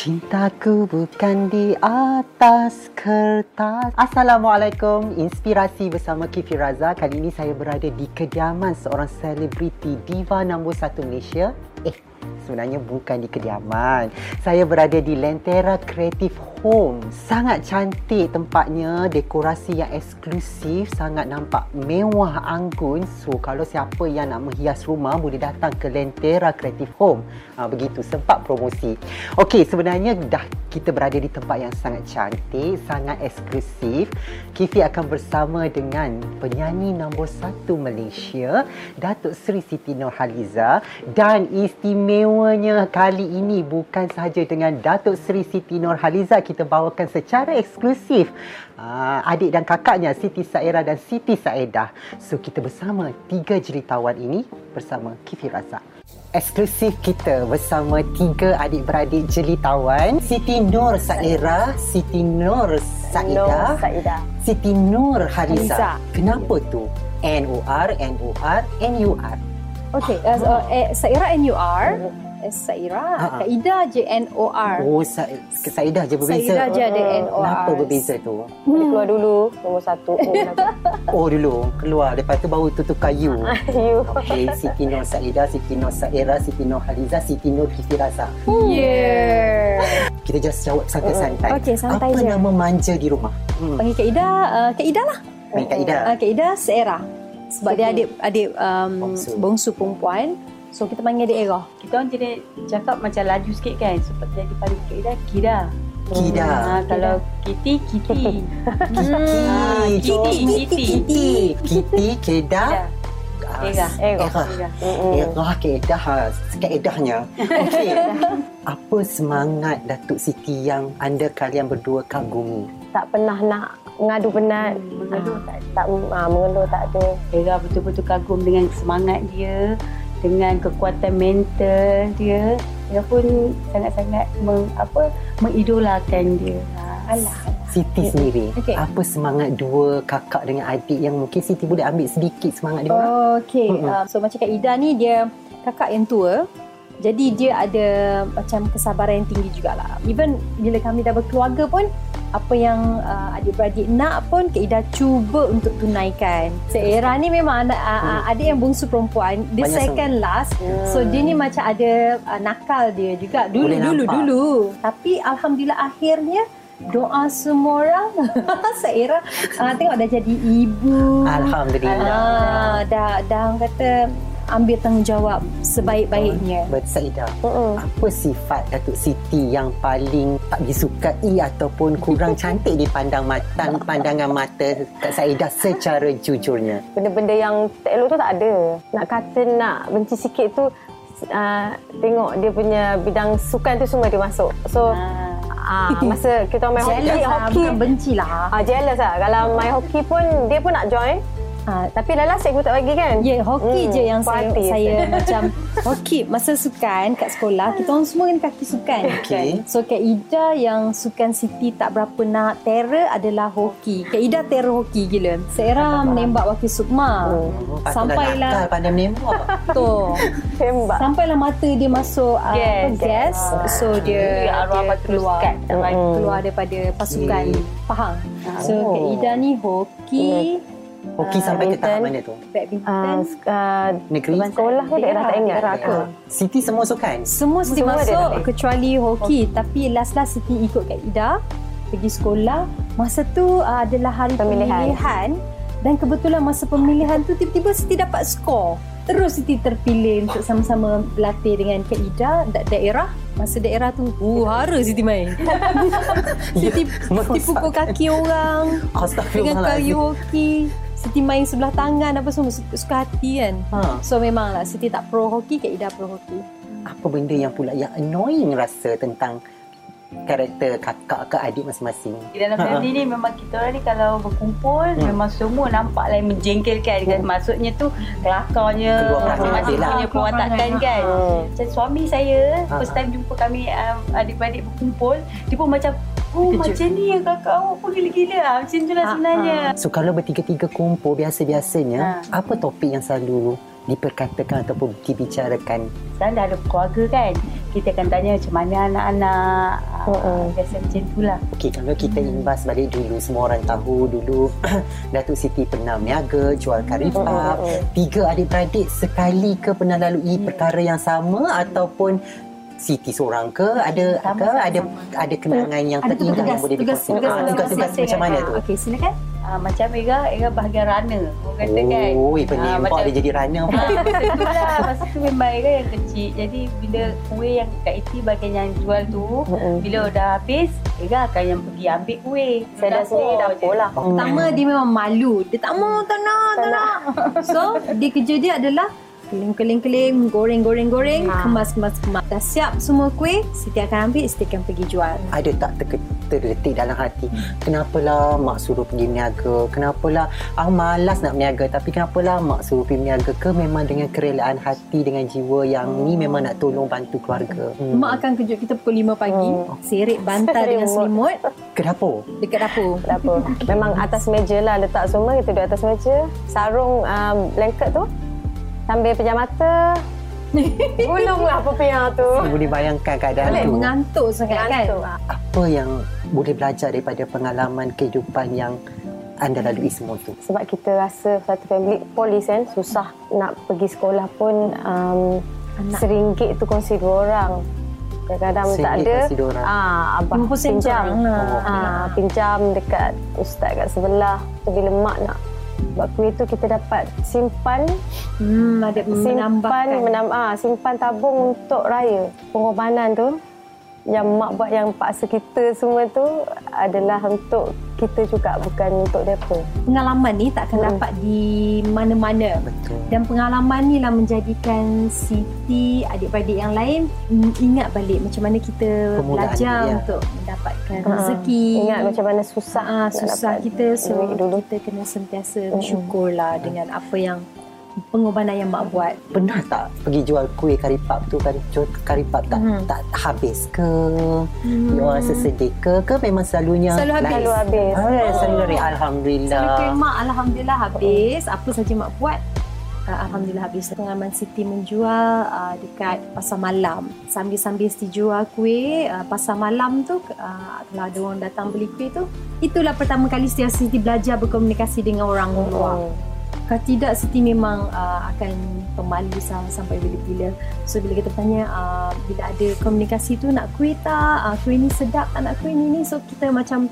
Cintaku bukan di atas kertas. Assalamualaikum. Inspirasi bersama Kifi Raza. Kali ini saya berada di kediaman seorang selebriti diva nombor satu Malaysia. Eh, sebenarnya bukan di kediaman. Saya berada di Lentera Creative Home. Sangat cantik tempatnya, dekorasi yang eksklusif, sangat nampak mewah anggun. So, kalau siapa yang nak menghias rumah boleh datang ke Lentera Creative Home. Ha, begitu, sempat promosi. Okey, sebenarnya dah kita berada di tempat yang sangat cantik, sangat eksklusif. Kifi akan bersama dengan penyanyi nombor satu Malaysia, Datuk Seri Siti Nurhaliza dan istimewanya kali ini bukan sahaja dengan Datuk Seri Siti Nurhaliza kita bawakan secara eksklusif uh, adik dan kakaknya Siti Saira dan Siti Saedah. So kita bersama tiga jeritawan ini bersama Kifi Razak. Eksklusif kita bersama tiga adik-beradik jelitawan Siti Nur Saira, Siti Nur Saedah. Siti Nur Haliza. Haliza. Kenapa tu? N-O-R, N-O-R, N-U-R. Okey, uh, uh, eh, Saira NUR, Saira, Ha, ha. Kak Ida je NOR. Oh, Sa- Saedah je berbeza. Saedah je ada NOR. Kenapa berbeza tu? Dia keluar dulu nombor satu. Oh dulu keluar lepas tu baru tu tukar you. you. Okey, Siti Nur Saedah, Siti Nur Saira, Siti Nur Haliza, Siti Nur Fifi Raza. Yeah. Kita just jawab santai-santai. Okey, santai Apa je. nama manja di rumah? Hmm. Panggil Kak Ida, uh, Kak Ida lah. Baik, Kak Ida. Uh, Kak Ida Saira. Sebab dia adik adik um, Bongsu. bongsu. perempuan. So kita panggil dia Era. kita orang jadi cakap macam laju sikit kan seperti yang dipanggil Kira Kira Kida. ha, kalau Kitty Kitty Kitty. Kitty, Kitty. Kitty. Kitty, Kedah. Kida ah, Era Era. Era Era, Kedah. ha, Keedahnya. Okey. Apa semangat Datuk Siti yang anda kalian berdua kagumi? Tak pernah nak mengadu penat. Mengeluh tak Tak ah, mengeluh tak ada. Era betul-betul kagum dengan semangat dia dengan kekuatan mental dia dia pun sangat-sangat meng, apa mengidolakan dia ha, alah Siti sendiri, Okey. apa semangat dua kakak dengan adik yang mungkin Siti boleh ambil sedikit semangat dia? Okey, Mm-mm. uh, so macam Kak Ida ni dia kakak yang tua. Jadi dia ada macam kesabaran yang tinggi jugalah. Even bila kami dah berkeluarga pun apa yang uh, adik-beradik nak pun Kak Ida cuba untuk tunaikan. Seera ni memang anak uh, adik yang bungsu perempuan, dia Banyak second last. So dia ni macam ada uh, nakal dia juga dulu Boleh dulu nampak. dulu. Tapi alhamdulillah akhirnya doa semua orang Saira uh, tengok dah jadi ibu. Alhamdulillah. Ah, dah dah orang kata ambil tanggungjawab sebaik-baiknya. Bersaidah. Mm-mm. Apa sifat Datuk Siti yang paling tak disukai ataupun kurang cantik dipandang mata, pandangan mata Kak Saidah secara jujurnya? Benda-benda yang tak elok tu tak ada. Nak kata nak benci sikit tu uh, tengok dia punya bidang sukan tu semua dia masuk. So ha. ah masa kita main hoki, lah, hoki bukan benci lah. ah jealous lah. Kalau main hoki pun dia pun nak join. Ah, tapi lalas saya pun tak bagi kan. Ya, hoki Hmm, je yang saya, hati. saya macam hoki. Masa sukan kat sekolah, kita orang semua kan kaki sukan. Okey. So, Kak Ida yang sukan Siti tak berapa nak terror adalah hoki. Kak Ida terror hoki gila. Saya menembak wakil Sukma. Hmm. Patutlah Sampailah pandai menembak. tu. Tembak. Sampailah mata dia masuk uh, Gas. gas. gas. So dia, Dia arwah dia keluar bagi. Mm. keluar daripada pasukan Okey. Pahang. So Oh. Kak Ida ni hoki, Hoki Ah, sampai ke tahap mana tu? Ah, badminton. sk- ah, Negeri? sekolah ke daerah tak ingat. Daerah aku. Siti semua sukan? Semua Siti Semua masuk tak kecuali hoki. Tapi last-last Siti ikut Kak Ida pergi sekolah. Masa tu uh, adalah hari Pemilihan. pemilihan. Dan kebetulan masa pemilihan tu tiba-tiba Siti dapat skor. Terus Siti terpilih untuk sama-sama berlatih dengan Kak Ida da- daerah. Masa daerah tu, uh, hara Siti main. Siti. Siti pukul kaki orang dengan kayu hoki. Siti main sebelah tangan apa semua suka, suka hati kan. Ha, So memanglah Siti tak pro hoki, Kak Ida pro hoki. apa benda yang pula yang annoying rasa tentang karakter kakak ke adik masing-masing? Di dalam family ni memang kita orang ni kalau berkumpul Hmm. memang semua nampak lain menjengkelkan kan. Maksudnya tu kelakarnya masing-masing lah. punya perwatakan kan. Hmm. Macam suami saya Ha, first ha. time jumpa kami um, adik-beradik berkumpul dia pun macam Oh Terkejut. macam ni ya kakak awak pun gila-gila lah. Macam tu lah Ha, sebenarnya. So kalau bertiga-tiga kumpul biasa-biasanya, Ha. apa topik yang selalu diperkatakan ataupun dibicarakan? Sekarang dah ada keluarga kan. Kita akan tanya macam mana anak-anak. Uh, Mm-mm. biasa macam tu lah. Okey, kalau kita imbas balik dulu, semua orang tahu dulu Datuk Siti pernah berniaga, jual karipap. Mm-mm. Tiga adik-beradik sekali ke pernah lalui perkara yang sama ataupun Siti seorang ke ada Sama, ke sama, ada sama. ada kenangan yang Ada terindah yang boleh tugas, dikongsikan? tugas, Ah, tugas tugas-tugas macam mana tu? Okey, silakan. Uh, macam Era, Era bahagian runner. Orang kata kan. Oh, Ah, penembak macam- dia jadi runner. Ah, Masa tu lah Masa tu memang Era yang kecil Jadi bila kuih yang Kak Iti bagian yang jual tu Mm-mm. Bila dah habis Era akan yang pergi ambil kuih Saya dah sendiri dapur lah. Pertama dia memang malu. Dia tak mau, tak nak, tak nak. So, dia kerja dia adalah keling-keling-keling, goreng-goreng-goreng, Ha. kemas-kemas-kemas. Dah siap semua kuih, Siti akan ambil, Siti akan pergi jual. ada tak ter- terdetik dalam hati kenapalah mak suruh pergi berniaga kenapalah ah malas nak berniaga tapi kenapalah mak suruh pergi berniaga ke memang dengan kerelaan hati dengan jiwa yang ni memang nak tolong bantu keluarga hmm. Mak akan kejut kita pukul 5 pagi, serik bantal dengan selimut ke dapur dekat dapur. dapur. Memang atas meja lah letak semua kita duduk atas meja. Sarung um, blanket tu sambil pejam mata. Gulunglah pepiah tu. Saya boleh bayangkan keadaan Boleh tu mengantuk sangat kan? Ngantuk. apa yang boleh belajar daripada pengalaman kehidupan yang anda lalui semua tu Sebab kita rasa satu family polis kan susah nak pergi sekolah pun um, Anak. seringgit tu kongsi dua orang. Kadang-kadang tak ada. kongsi dua orang. Ah, abah 50 sen pinjam. lah. Ah, pinjam dekat ustaz kat sebelah. Tu bila mak nak buat kuih tu kita dapat simpan Hmm, ada simpan menambahkan. menam, ah, simpan tabung untuk raya. Pengorbanan tu yang mak buat yang paksa kita semua tu adalah untuk kita juga bukan untuk depa. Pengalaman ni tak akan Hmm. dapat di mana-mana. betul Dan pengalaman ni lah menjadikan Siti, adik-beradik yang lain ingat balik macam mana kita Permulaan belajar dia. untuk mendapatkan Ha. rezeki. Ingat macam mana susah Ah, nak susah kita so dulu. kita kena sentiasa bersyukur lah dengan apa yang pengorbanan yang mak buat. pernah tak pergi jual kuih karipap tu jual karipap tak Hmm. tak habis ke hmm. you rasa sedih ke ke memang selalunya Selalu habis. Selalu habis. Ah, selalu lari alhamdulillah Selalu kuih mak Alhamdulillah habis Apa saja mak buat uh, Alhamdulillah habis Pengalaman Siti menjual uh, Dekat pasar malam Sambil-sambil Siti jual kuih uh, Pasar malam tu uh, Kalau ada orang datang beli kuih tu Itulah pertama kali Siti, Siti belajar Berkomunikasi dengan orang luar Hmm. Kalau tidak Siti memang uh, akan pemalu sam- sampai bila-bila. So bila kita tanya uh, bila ada komunikasi tu nak kuih tak? Uh, kuih ni sedap tak nak kuih ni ni. So kita macam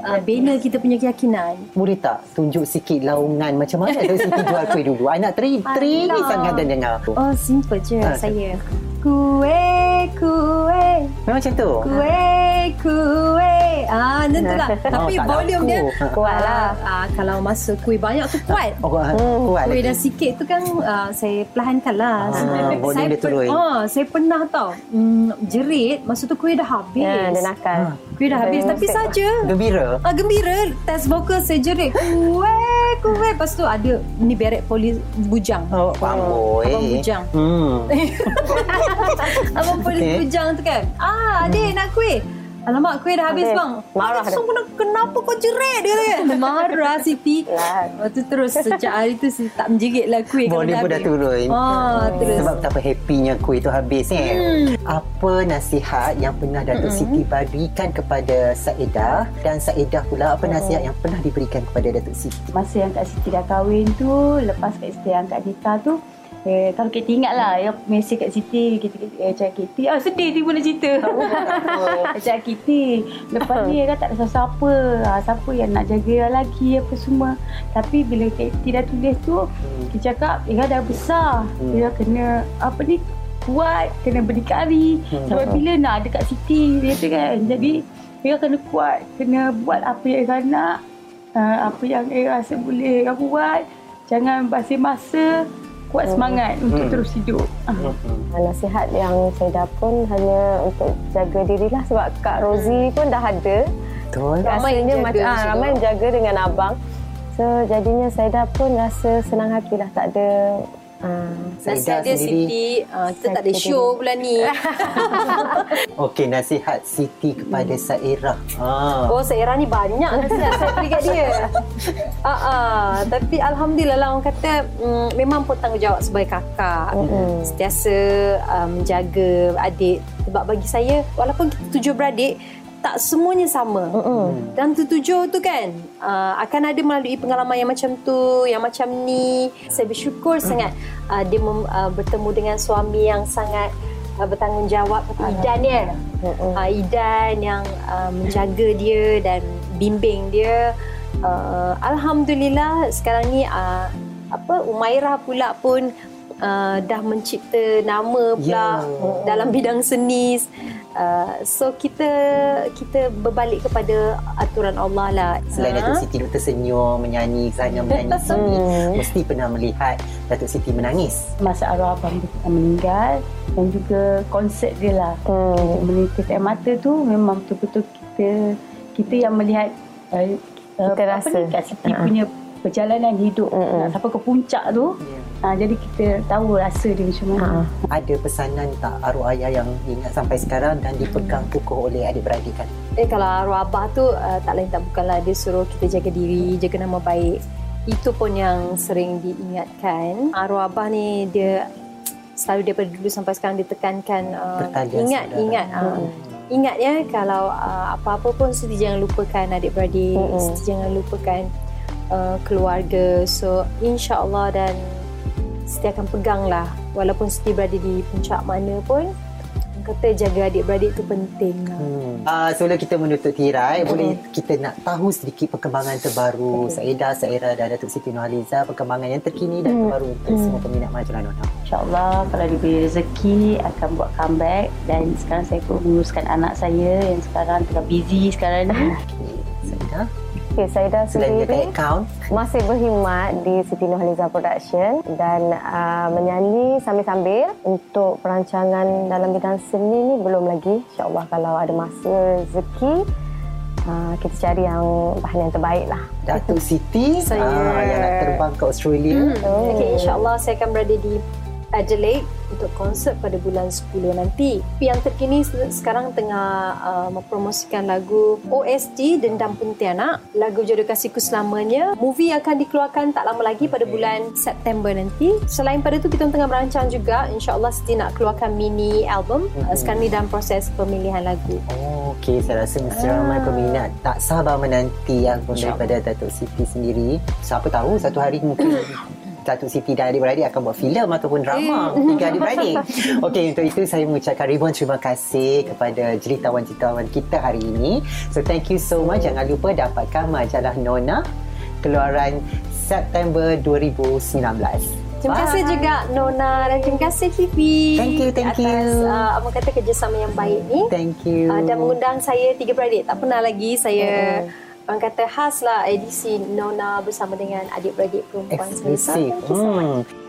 uh, bina kita punya keyakinan. boleh tak tunjuk sikit laungan macam mana tu Siti jual kuih dulu I nak teri teri Alah. sangat dan dengar Oh simple je Ah, saya. Kuih, kuih, memang macam tu kuih, kuih. Ah, macam tu lah. Tapi tak volume dia laku. Kuat lah. ah, ah, kalau masa kuih banyak tu kuat. oh, kuat Kuih lagi dah sikit tu kan uh, saya perlahankan lah. Ah, volume saya dia turun. ah, saya pernah tau mm, jerit masa tu kuih dah habis. Ya, dia nakal. Ah. Kuih dah habis Saya tapi saja. gembira Ah, gembira test vokal saya jerit kuih kuih lepas tu ada ni beret polis bujang. oh amboi Abang bujang. hmm. Abang polis Okey. bujang tu kan. Ah, adik nak kuih. Alamak, kuih dah habis Habis. bang. Marah So, kenapa, kenapa kau jerit dia kan? Marah Siti. Lah. Lepas tu terus sejak hari tu Siti tak menjerit lah kuih. kalau Volume pun dah habis. turun Ah, terus. Sebab betapa happynya kuih tu habis kan. Hmm. Apa nasihat yang pernah Datuk Mm-mm. Siti berikan kepada Saedah dan Saedah pula apa nasihat yang pernah diberikan kepada Datuk Siti? Masa yang Kak Siti dah kahwin tu Lepas Kak Siti angkat nikah tu Eh, kalau kita ingat lah. Ya, mesej kat Siti kita eh, cakap Kitty ah sedih tiba nak cerita. Cakap Kitty lepas ni kan tak ada siapa-siapa. Ah, siapa yang nak jaga lagi apa semua. Tapi bila Kitty dah tulis tu dia cakap Ira dah besar. Hmm. Ira kena apa ni kuat kena berdikari. Hmm. sampai bila nak ada kat Siti dia kata kan jadi Ira kena kuat kena buat apa yang Ira nak uh, apa yang Ira rasa boleh Ira buat jangan basi masa kuat semangat untuk Hmm. terus hidup Ah. Nasihat yang saya dah pun hanya untuk jaga dirilah sebab Kak Rozi pun dah ada. Betul. Ramai yang Rasanya jaga macam ah, ramai yang jaga dengan abang. So jadinya saya dah pun rasa senang hati lah tak ada Ah, Nasihat dia Siti, uh, kita tak ada show bulan ni. Okey, nasihat Siti kepada Sairah. Ah. Oh, Saira ni banyak nasihat saya beri kat dia. Ah, ah. Tapi Alhamdulillah lah orang kata mm, memang pun tanggungjawab sebagai kakak. Mm-mm. Sentiasa uh, menjaga adik. Sebab bagi saya, walaupun kita tujuh beradik, tak semuanya sama. Mm-mm. Dalam tujuh tu kan uh, akan ada melalui pengalaman yang macam tu, yang macam ni. Saya bersyukur hmm. sangat uh, dia mem, uh, bertemu dengan suami yang sangat uh, bertanggungjawab seperti Idan ya. Mm-mm. Uh, Idan yang uh, menjaga dia dan bimbing dia. Uh, Alhamdulillah sekarang ni uh, apa Umairah pula pun uh, dah mencipta nama pula Ya. dalam bidang seni. Uh, so kita kita berbalik kepada aturan Allah lah. Selain Ha? Datuk Siti duk tersenyum, menyanyi, kerana menyanyi sini, Hmm. mesti pernah melihat Datuk Siti menangis. Masa arwah abang meninggal dan juga konsep dia lah. Hmm. Menitis air mata tu memang betul-betul kita kita yang melihat uh, uh, Kita apa rasa. ni Kak Siti Ha. punya perjalanan hidup nak sampai ke puncak tu. Ya. Ha, jadi kita tahu rasa dia macam mana. Ha. Ada pesanan tak arwah ayah yang ingat sampai sekarang dan dipegang kukuh oleh adik-beradik kan? Eh kalau arwah abah tu uh, tak lain tak bukanlah dia suruh kita jaga diri, jaga nama baik. Itu pun yang sering diingatkan. Arwah abah ni dia selalu daripada dulu sampai sekarang dia tekankan uh, Bertalian ingat saudara. ingat uh, ingat ya kalau uh, apa-apa pun Siti jangan lupakan adik-beradik, Mm-mm. Siti jangan lupakan uh, keluarga. So insya-Allah dan Siti akan pegang lah walaupun Siti berada di puncak mana pun kata jaga adik-beradik tu penting lah. Hmm. Uh, sebelum kita menutup tirai, boleh kita nak tahu sedikit perkembangan terbaru Saida, Saira dan Datuk Siti Nurhaliza, perkembangan yang terkini dan terbaru untuk semua peminat majalah Nona. InsyaAllah kalau diberi rezeki akan buat comeback dan sekarang saya pun menguruskan anak saya yang sekarang tengah busy sekarang ni. Okay, saya dah sendiri masih berkhidmat di Siti Nurhaliza Production dan uh, menyanyi sambil-sambil untuk perancangan dalam bidang seni ni belum lagi. InsyaAllah kalau ada masa rezeki uh, kita cari yang bahan yang terbaik lah. Datuk Siti Saya- ah, yang nak terbang ke Australia. Oh. Okay, insyaAllah saya akan berada di Adelaide untuk konsert pada bulan 10 nanti. Yang terkini se- sekarang tengah uh, mempromosikan lagu OST Dendam Pontianak, lagu Jodoh Kasihku Selamanya. Movie akan dikeluarkan tak lama lagi pada bulan September nanti. Selain pada tu kita tengah merancang juga insyaAllah Siti nak keluarkan mini album. Uh, sekarang ni dalam proses pemilihan lagu. Oh, okey. Saya rasa mesti ramai peminat tak sabar menanti album daripada Datuk Siti sendiri. Siapa tahu satu hari mungkin Datuk Siti dan adik-beradik akan buat filem ataupun drama tiga adik-beradik. Okey, untuk itu saya mengucapkan ribuan terima kasih kepada jeritawan-jeritawan kita hari ini. So, thank you so much. Jangan lupa dapatkan majalah Nona keluaran September 2019. Terima kasih Bye. juga Nona dan terima kasih Fifi. Thank you, thank atas, you. Uh, apa kata kerjasama yang baik ni. Thank you. Uh, dan mengundang saya tiga beradik. Tak pernah lagi saya orang kata khas lah edisi Nona bersama dengan adik-beradik perempuan saya. So, Eksklusif. Thank you so much. Hmm.